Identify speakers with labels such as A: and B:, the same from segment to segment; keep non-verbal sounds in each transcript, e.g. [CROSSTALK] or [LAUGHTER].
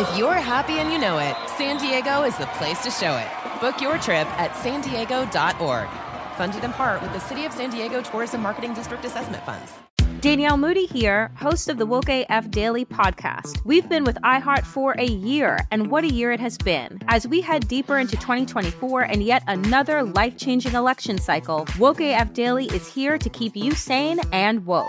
A: If you're happy and you know it, San Diego is the place to show it. Book your trip at san diego.org. Funded in part with the City of San Diego Tourism Marketing District Assessment Funds.
B: Danielle Moody here, host of the Woke AF Daily podcast. We've been with iHeart for a year, and what a year it has been. As we head deeper into 2024 and yet another life changing election cycle, Woke AF Daily is here to keep you sane and woke.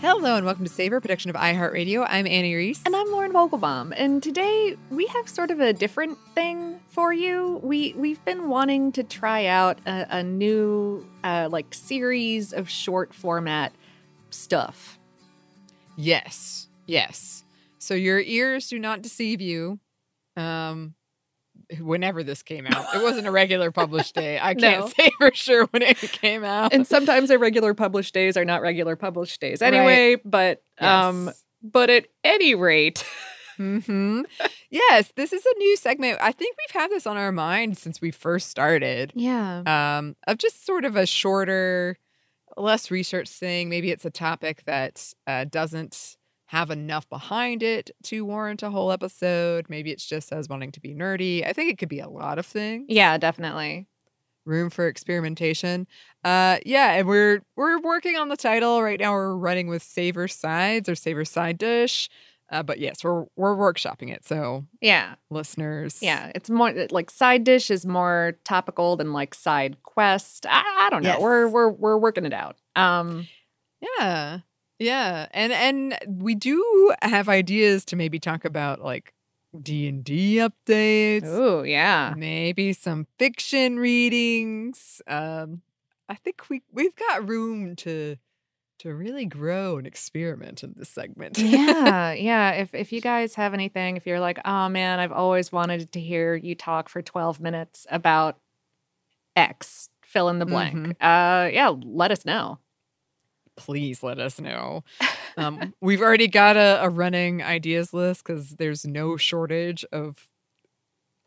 C: Hello and welcome to Savor, production of iHeartRadio. I'm Annie Reese.
D: And I'm Lauren Vogelbaum, and today we have sort of a different thing for you. We we've been wanting to try out a, a new uh, like series of short format stuff.
C: Yes, yes. So your ears do not deceive you. Um, whenever this came out, it wasn't a regular published day. I [LAUGHS] can't
D: No. [LAUGHS]
C: say for sure when it came out.
D: And sometimes our regular published days are not regular published days anyway. But um, but at any rate, [LAUGHS]
C: hmm Yes, this is a new segment. I think we've had this on our mind since we first started.
D: yeah,
C: Um, of just sort of a shorter, less research thing. Maybe it's a topic that uh, doesn't have enough behind it to warrant a whole episode. Maybe it's just us wanting to be nerdy. I think it could be a lot of things.
D: yeah, definitely.
C: room for experimentation. Uh yeah, and we're we're working on the title right now. We're running with Savor Sides or Savor Side Dish. Uh, but yes, we're we're workshopping it. So
D: Yeah,
C: listeners,
D: yeah. It's more like side dish is more topical than like side quest. I, I don't know.
C: Yes.
D: We're we're we're working it out. Um,
C: yeah, yeah, and and we do have ideas to maybe talk about like D and D updates.
D: oh yeah.
C: maybe some fiction readings. Um, I think we we've got room to to really grow and experiment in this segment.
D: yeah, [LAUGHS] yeah. If if you guys have anything, if you're like, oh man, I've always wanted to hear you talk for 12 minutes about X, fill in the blank.
C: Mhm.
D: Uh yeah, let us know.
C: Please let us know. Um, [LAUGHS] we've already got a, a running ideas list because there's no shortage of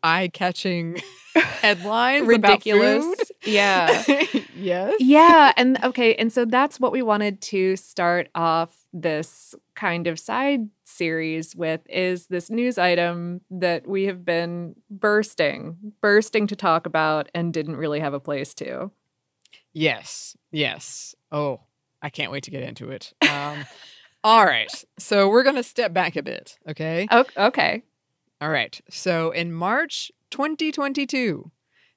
C: eye-catching [LAUGHS] headlines
D: Ridiculous. Yeah. [LAUGHS]
C: yes.
D: yeah, and okay, and so that's what we wanted to start off this kind of side series with is this news item that we have been bursting, bursting to talk about and didn't really have a place to.
C: Yes. Yes. Oh, I can't wait to get into it. Um, all right. So we're going to step back a bit. Okay.
D: Okay.
C: All right. So in March 2022,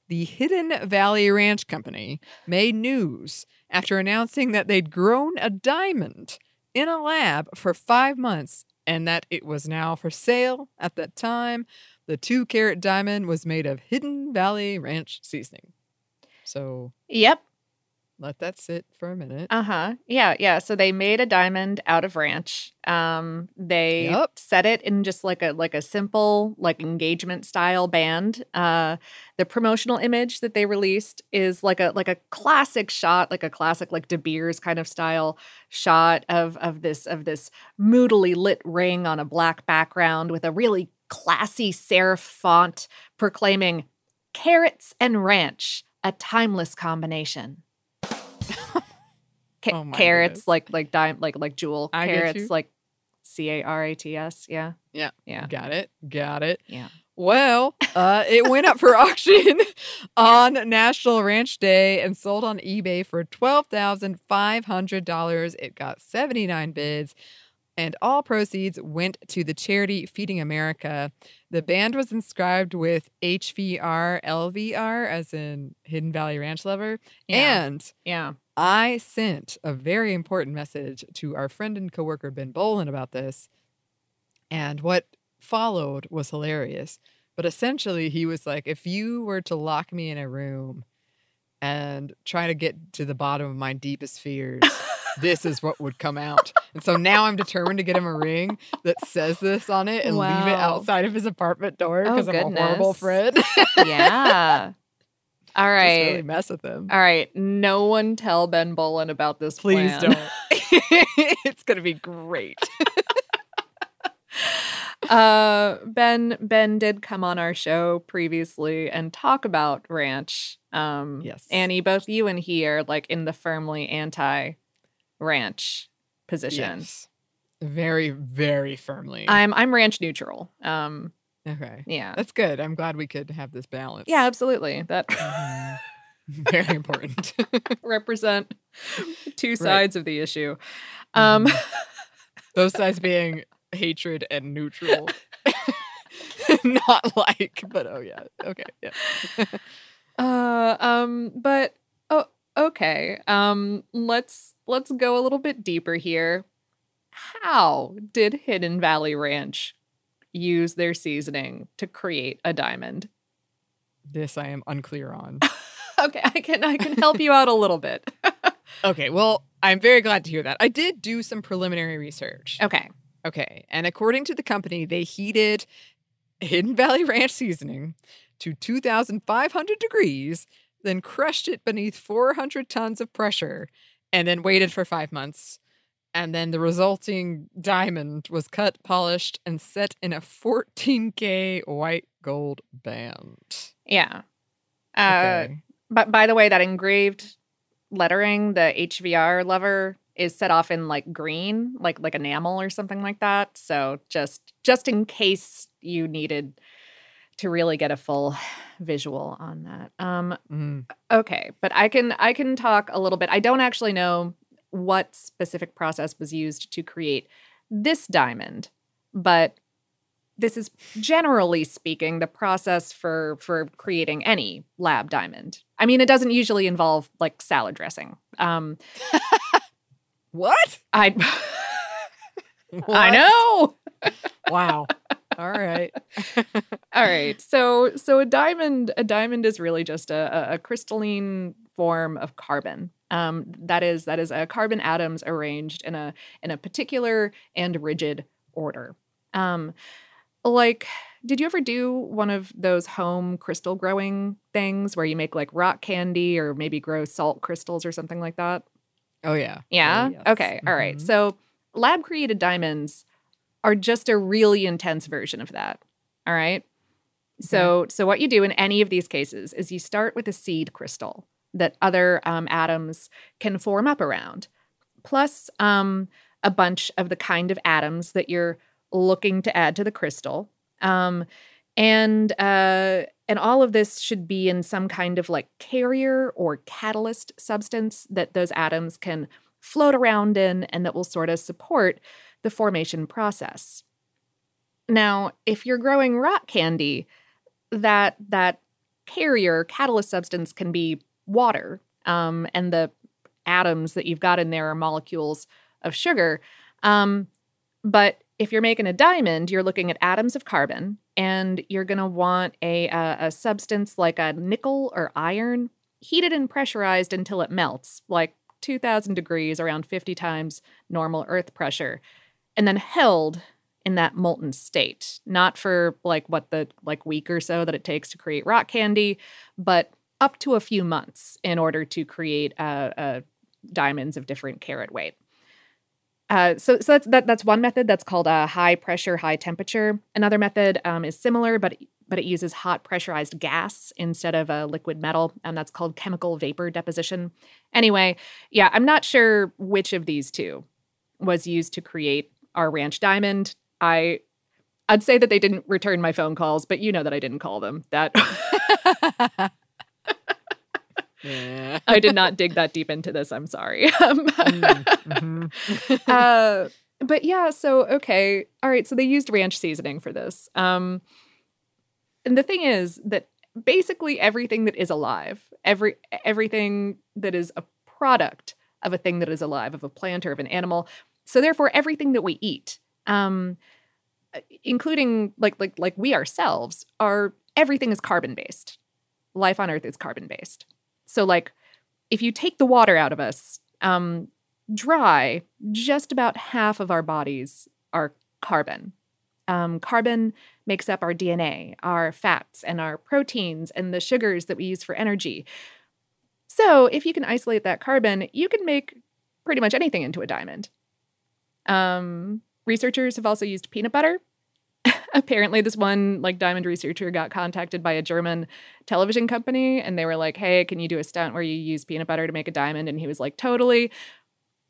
C: the Hidden Valley Ranch Company made news after announcing that they'd grown a diamond in a lab for five months and that it was now for sale. At that time, the two carat diamond was made of Hidden Valley Ranch seasoning. So
D: Yep.
C: Let that sit for a minute.
D: Uh-huh. Yeah, yeah. So they made a diamond out of ranch. Um they
C: Yep.
D: set it in just like a like a simple like engagement style band. Uh the promotional image that they released is like a like a classic shot, like a classic like De Beers kind of style shot of of this of this moodily lit ring on a black background with a really classy serif font proclaiming carrots and ranch, a timeless combination. [LAUGHS] Ca-
C: Oh
D: carrots
C: goodness.
D: like like dime like like jewel
C: I
D: carrots like C A R A T S yeah
C: Yeah.
D: yeah
C: Got it. Got it.
D: yeah
C: Well, uh, it went up for [LAUGHS] auction [LAUGHS] on National Ranch Day and sold on eBay for $12,500. It got 79 bids, and all proceeds went to the charity Feeding America. The band was inscribed with HVR LVR, as in Hidden Valley Ranch Lover.
D: Yeah.
C: And
D: yeah
C: I sent a very important message to our friend and coworker Ben Bowlin about this. And what followed was hilarious. But essentially, he was like, if you were to lock me in a room and try to get to the bottom of my deepest fears, [LAUGHS] this is what would come out. And so now I'm determined to get him a ring that says this on it and leave it outside of his apartment door
D: Oh,
C: because I'm a horrible friend. [LAUGHS]
D: yeah all [LAUGHS]
C: Just
D: right
C: really mess with him.
D: all right no one tell Ben Bowlin about this
C: Please
D: plan.
C: don't. [LAUGHS] it's going to be great.
D: uh Ben Ben did come on our show previously and talk about ranch um
C: Yes.
D: Annie both you and he are like in the firmly anti ranch position
C: Yes. Very, very firmly.
D: I'm I'm ranch neutral. Um
C: okay.
D: yeah.
C: That's good. I'm glad we could have this balance.
D: Yeah, absolutely. That
C: Mhm. [LAUGHS] Very important. [LAUGHS]
D: represent two
C: Right.
D: sides of the issue. Um [LAUGHS]
C: Those sides being hatred and neutral. Not like, but oh yeah. Okay. Yeah.
D: uh um but okay. Um let's let's go a little bit deeper here. How did Hidden Valley Ranch use their seasoning to create a diamond?
C: This I am unclear on. [LAUGHS]
D: Okay, I can I can help you out a little bit. [LAUGHS]
C: Okay. Well, I'm very glad to hear that. I did do some preliminary research.
D: Okay.
C: Okay. And according to the company, they heated Hidden Valley Ranch seasoning to 2,500 degrees, then crushed it beneath 400 tons of pressure, and then waited for five months. And then the resulting diamond was cut, polished, and set in a 14K white gold band.
D: Yeah. Uh
C: Okay.
D: But by the way, that engraved lettering, the HVR lever, is set off in like green, like like enamel or something like that. So just just in case you needed to really get a full visual on that. Um
C: Mm.
D: okay, but I can I can talk a little bit. I don't actually know what specific process was used to create this diamond, but this is generally speaking the process for for creating any lab diamond. I mean, it doesn't usually involve like salad dressing. Um, [LAUGHS]
C: What?
D: I [LAUGHS] [LAUGHS] I know.
C: Wow. All right. [LAUGHS]
D: All right. So so a diamond a diamond is really just a, a, crystalline form of carbon. Um, that is that is a carbon atoms arranged in a in a particular and rigid order. Um, like, did you ever do one of those home crystal growing things where you make like rock candy or maybe grow salt crystals or something like that?
C: Oh, yeah.
D: Yeah.
C: Oh, yes.
D: Okay. All right.
C: Mhm.
D: So lab created diamonds are just a really intense version of that. All right. So so what you do in any of these cases is you start with a seed crystal that other um, atoms can form up around, plus um, a bunch of the kind of atoms that you're looking to add to the crystal. Um, and uh, and all of this should be in some kind of like carrier or catalyst substance that those atoms can float around in and that will sort of support the formation process. Now, if you're growing rock candy, that that carrier catalyst substance can be water, um, and the atoms that you've got in there are molecules of sugar. Um, but if you're making a diamond, you're looking at atoms of carbon, and you're going to want a, a a substance like a nickel or iron heated and pressurized until it melts, like 2000 degrees, around 50 times normal earth pressure, and then held in that molten state, not for like what the like week or so that it takes to create rock candy, but up to a few months in order to create uh, uh, diamonds of different carat weight. Uh, so, so that's that, that's one method that's called a high pressure, high temperature. Another method um, is similar, but but it uses hot pressurized gas instead of a liquid metal, and that's called chemical vapor deposition. Anyway, yeah, I'm not sure which of these two was used to create our ranch diamond. I I'd say that they didn't return my phone calls, but you know that I didn't call them. That [LAUGHS]
C: Yeah.
D: I did not dig that deep into this. I'm sorry. [LAUGHS] Um,
C: Mhm. [LAUGHS]
D: uh, but yeah, so okay, all right. So they used ranch seasoning for this. Um, and the thing is that basically everything that is alive, every everything that is a product of a thing that is alive, of a plant or of an animal. So therefore, everything that we eat, um, including like like like we ourselves, are everything is carbon based. Life on Earth is carbon based. So like, if you take the water out of us, um, dry, just about half of our bodies are carbon. Um, carbon makes up our DNA, our fats, and our proteins, and the sugars that we use for energy. So, if you can isolate that carbon, you can make pretty much anything into a diamond. Um, researchers have also used peanut butter. [LAUGHS] Apparently, this one like diamond researcher got contacted by a German television company, and they were like, "Hey, can you do a stunt where you use peanut butter to make a diamond?" And he was like, "Totally."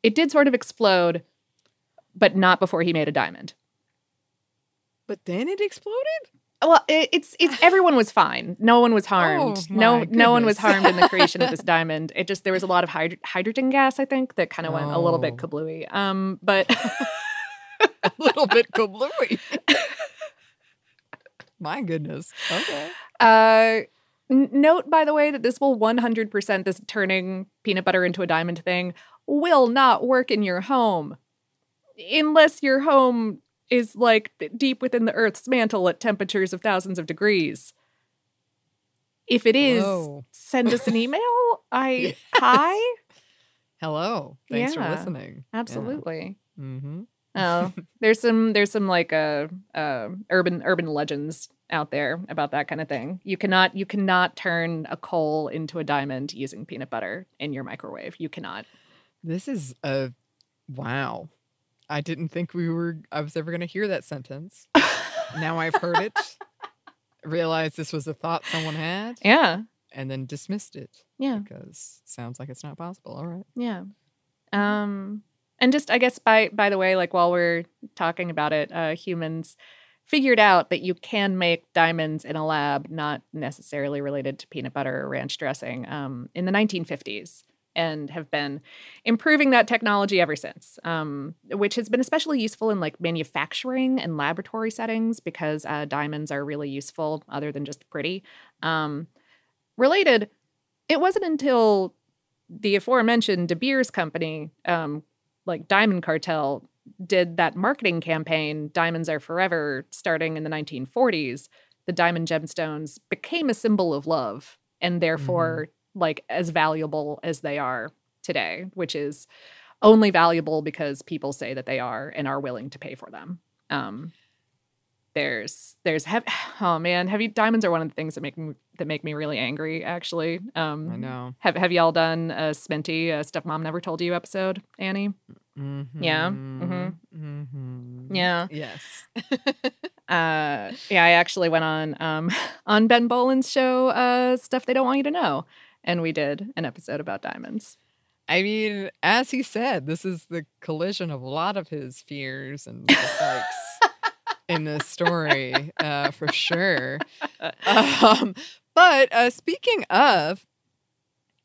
D: It did sort of explode, but not before he made a diamond.
C: But then it exploded?
D: Well, it's it's [SIGHS] everyone was fine. No one was harmed.
C: Oh,
D: no
C: my
D: no one was harmed in the creation of this diamond. It just there was a lot of hyd- hydrogen gas, I think, that kind of went a little bit
C: Oh.
D: kablooey. Um, but [LAUGHS]
C: A little bit kablooey. [LAUGHS] My goodness. Okay.
D: Uh, note, by the way, that this will 100% this turning peanut butter into a diamond thing will not work in your home unless your home is like deep within the Earth's mantle at temperatures of thousands of degrees. If it is,
C: Whoa.
D: send us an email. [LAUGHS] I
C: Yes.
D: hi.
C: Hello. Thanks
D: Yeah.
C: for listening.
D: Absolutely.
C: Mm-hmm.
D: Oh, [LAUGHS] there's some there's some like uh, uh urban urban legends out there about that kind of thing. You cannot you cannot turn a coal into a diamond using peanut butter in your microwave. You cannot.
C: This is a wow. I didn't think we were I was ever gonna hear that sentence. now I've heard it. [LAUGHS] Realized this was a thought someone had
D: Yeah.
C: and then dismissed it
D: Yeah.
C: because sounds like it's not possible. All right.
D: Yeah. Um and just I guess by by the way, like while we're talking about it, uh humans figured out that you can make diamonds in a lab not necessarily related to peanut butter or ranch dressing um, in the 1950s and have been improving that technology ever since um, which has been especially useful in like manufacturing and laboratory settings because uh, diamonds are really useful other than just pretty um, related it wasn't until the aforementioned De Beers company, um, like Diamond Cartel, did that marketing campaign, Diamonds Are Forever, starting in the 1940s. The diamond gemstones became a symbol of love and therefore like as valuable as they are today, which is only valuable because people say that they are and are willing to pay for them. Um, there's there's have [SIGHS] oh man heavy diamonds are one of the things that make me that make me really angry actually um
C: I know.
D: have have y'all done a Sminty uh, stuff mom never told you episode Annie
C: Mm-hmm.
D: Yeah, mhm.
C: Mm-hmm.
D: yeah
C: Yes. [LAUGHS]
D: uh yeah I actually went on um [LAUGHS] on Ben Bowlin's show uh stuff they don't want you to know and we did an episode about diamonds
C: I mean, as he said, this is the collision of a lot of his fears and dislikes [LAUGHS] in this story, uh, for sure. [LAUGHS] Um, but uh, speaking of,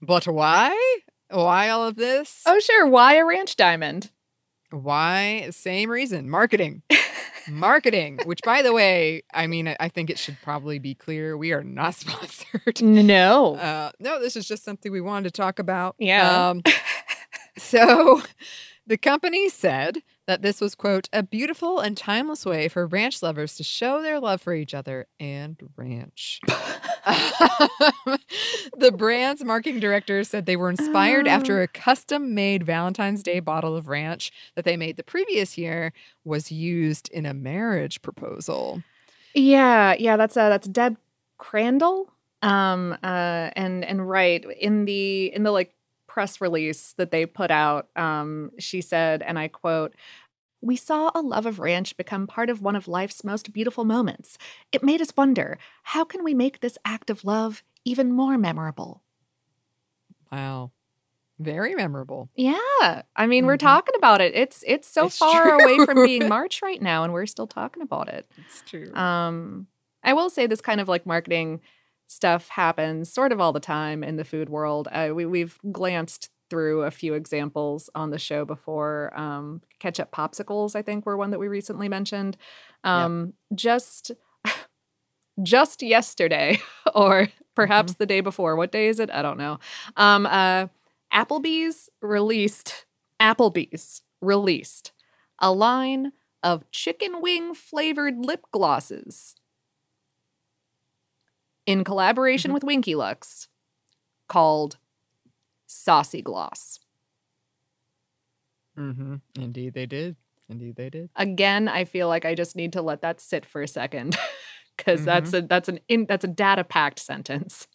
C: but why? Why all of this?
D: oh sure why a ranch diamond
C: Why? Same reason marketing. [LAUGHS] marketing, which, by the way, I mean, I- think it should probably be clear we are not [LAUGHS] sponsored.
D: no
C: Uh, no, this is just something we wanted to talk about.
D: Yeah.
C: Um, [LAUGHS] so The company said that this was, quote, a beautiful and timeless way for ranch lovers to show their love for each other and ranch. [LAUGHS] the brand's marketing director said they were inspired after a custom made Valentine's Day bottle of ranch that they made the previous year was used in a marriage proposal.
D: Yeah, yeah, that's uh that's Deb Crandall. Um uh and and right in the in the like press release that they put out, um, she said, and I quote, we saw a love of ranch become part of one of life's most beautiful moments. It made us wonder how can we make this act of love even more memorable?
C: Wow. Very memorable.
D: Yeah. I mean, we're talking about it. It's it's so
C: It's
D: far away from being March right now and we're still talking about it.
C: It's true.
D: Um, I will say this kind of like marketing stuff happens sort of all the time in the food world. Uh, we we've glanced through a few examples on the show before. Um, ketchup popsicles, I think, were one that we recently mentioned. Um, Just [LAUGHS] just yesterday, [LAUGHS] or perhaps the day before. What day is it? I don't know. Um, uh, Applebee's released Applebee's released a line of chicken wing flavored lip glosses in collaboration with Winky Lux called Saucy Gloss.
C: Mm-hmm. Indeed, they did. Indeed, they did.
D: Again, I feel like I just need to let that sit for a second [LAUGHS] because that's a that's an in, that's a data packed sentence.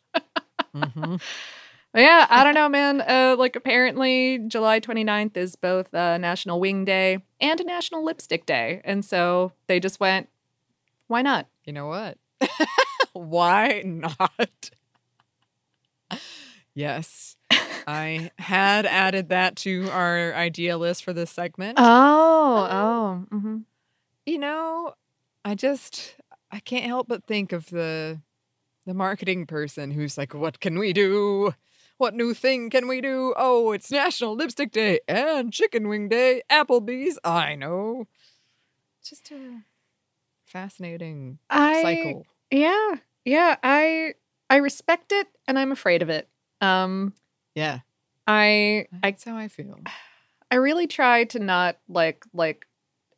C: Mm-hmm. [LAUGHS]
D: Yeah, I don't know, man. Uh, like apparently July 29th is both uh, National Wing Day and National Lipstick Day, and so they just went, why not?
C: You know what? [LAUGHS] Why not? yes. I had added that to our idea list for this segment.
D: Oh, oh, mm-hmm.
C: you know, I just I can't help but think of the the marketing person who's like, "What can we do? What new thing can we do? Oh, it's National Lipstick Day and Chicken Wing Day. Applebee's. I know." Just a fascinating
D: I
C: cycle.
D: Yeah, yeah. I I respect it, and I'm afraid of it. Um,
C: Yeah,
D: I I
C: that's how I feel. [SIGHS]
D: I really try to not like like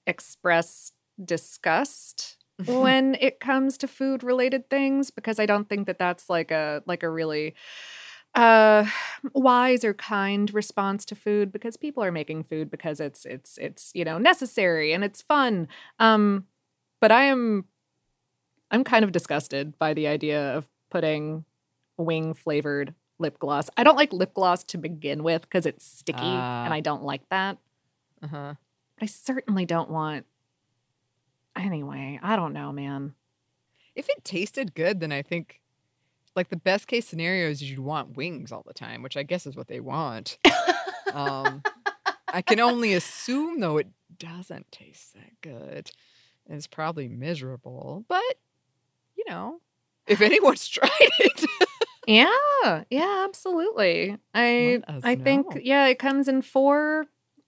D: express disgust [LAUGHS] when it comes to food related things because I don't think that that's like a like a really uh [SIGHS] wise or kind response to food because people are making food because it's it's it's you know necessary and it's fun um but I am I'm kind of disgusted by the idea of putting wing flavored lip gloss. I don't like lip gloss to begin with because it's sticky and
C: Ah.
D: I don't like that.
C: Uh huh.
D: But I certainly don't want. Anyway, I don't know, man.
C: If it tasted good, then I think like the best case scenario is you'd want wings all the time, which I guess is what they want. um, I can only assume though it doesn't taste that good. It's probably miserable, but know, if anyone's [LAUGHS] tried it,
D: Yeah, yeah, absolutely. I
C: Let us
D: I think yeah, it comes in four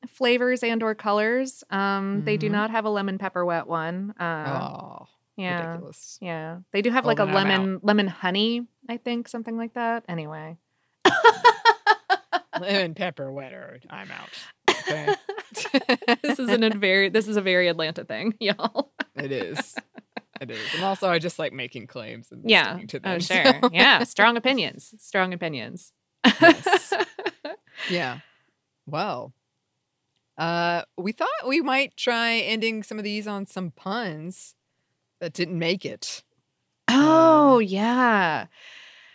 D: flavors and or colors. Um, they do
C: Mhm.
D: not have a lemon pepper wet one. Uh,
C: oh,
D: yeah,
C: ridiculous.
D: yeah. They do have like
C: Oh,
D: a
C: then
D: lemon lemon honey, I think, something like that. Anyway. [LAUGHS]
C: Lemon pepper wetter. I'm out. Okay, [LAUGHS]
D: this is an a very this is a very Atlanta thing, y'all.
C: it is. It is, and also I just like making claims and
D: Yeah.
C: to
D: Oh, sure.
C: so-
D: Yeah. [LAUGHS] Strong opinions. Strong opinions.
C: Yes. [LAUGHS] Yeah. Well, uh, we thought we might try ending some of these on some puns that didn't make it.
D: Oh, yeah.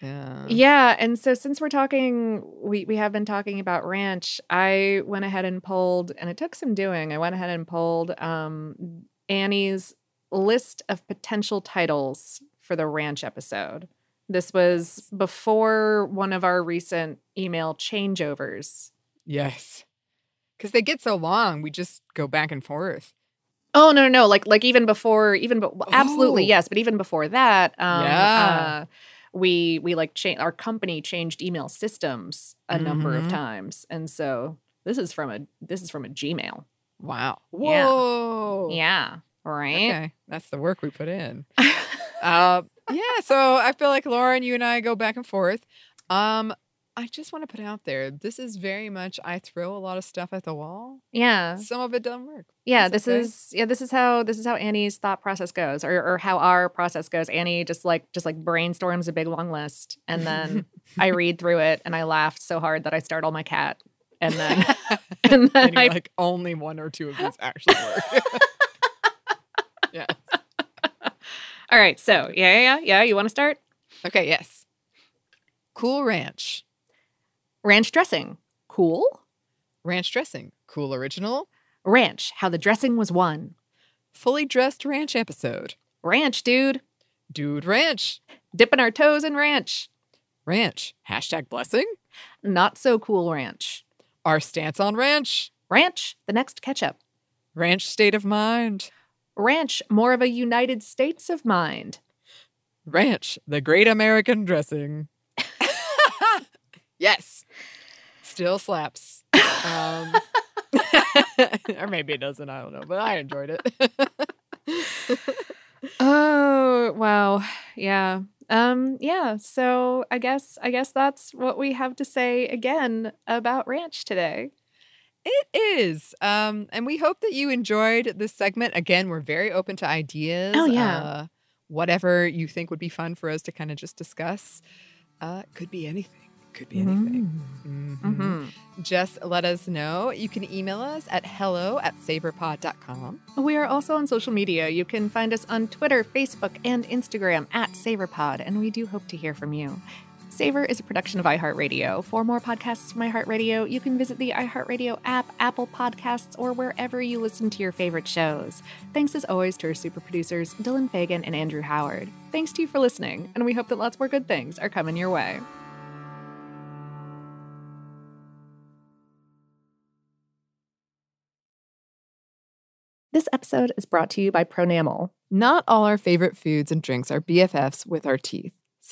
C: Yeah.
D: Yeah. And so since we're talking, we, we have been talking about ranch, I went ahead and pulled, and it took some doing. I went ahead and pulled um, Annie's list of potential titles for the ranch episode. This was before one of our recent email changeovers.
C: Yes. Because they get so long, we just go back and forth.
D: Oh no, no, no! Like, like even before, even but absolutely
C: Oh.
D: yes. But even before that, um,
C: Yeah.
D: uh, we we like cha- our company changed email systems a number of
C: Mhm.
D: times, and so this is from a this is from a Gmail.
C: Wow.
D: Yeah.
C: Whoa.
D: Yeah, right.
C: Okay. That's the work we put in. [LAUGHS] uh, yeah. So I feel like Lauren, you and I go back and forth. Um, I just want to put out there this is very much I throw a lot of stuff at the wall.
D: Yeah.
C: Some of it doesn't work.
D: Yeah,
C: That's
D: this
C: okay.
D: is yeah, this is how this is how Annie's thought process goes, or or how our process goes. Annie just like just like brainstorms a big long list, and then [LAUGHS] I read through it, and I laugh so hard that I startle my cat, and then [LAUGHS] and then
C: and
D: I
C: like only one or two of these actually work. yeah.
D: All right. So yeah, yeah, yeah. You want to start
C: Okay, yes. Cool ranch.
D: ranch dressing? Cool
C: Ranch dressing. Cool original.
D: ranch. How the dressing was won.
C: Fully dressed ranch episode.
D: Ranch, dude.
C: Dude ranch.
D: Dipping our toes in ranch.
C: Ranch. Hashtag blessing.
D: Not so cool ranch.
C: Our stance on ranch.
D: Ranch. The next ketchup.
C: Ranch state of mind.
D: Ranch. More of a United States of mind.
C: Ranch. The great American dressing. yes. Still slaps. Um, [LAUGHS] or maybe it doesn't. I don't know, but I enjoyed it. [LAUGHS]
D: Oh, wow. Yeah. Um yeah, so I guess I guess that's what we have to say again about ranch today.
C: It is. Um, and we hope that you enjoyed this segment. Again, we're very open to ideas.
D: Oh, yeah.
C: Uh, whatever you think would be fun for us to kind of just discuss. Uh, could be anything. Could be anything. Mhm.
D: Mhm.
C: Just let us know. You can email us at hello at savorpod.com.
D: We are also on social media. You can find us on Twitter, Facebook, and Instagram at SavorPod, and we do hope to hear from you. Savor is a production of iHeartRadio. For more podcasts from iHeartRadio, you can visit the iHeartRadio app, Apple Podcasts, or wherever you listen to your favorite shows. Thanks as always to our super producers, Dylan Fagan and Andrew Howard. Thanks to you for listening, and we hope that lots more good things are coming your way. This episode is brought to you by Pronamel.
C: Not all our favorite foods and drinks are BFFs with our teeth.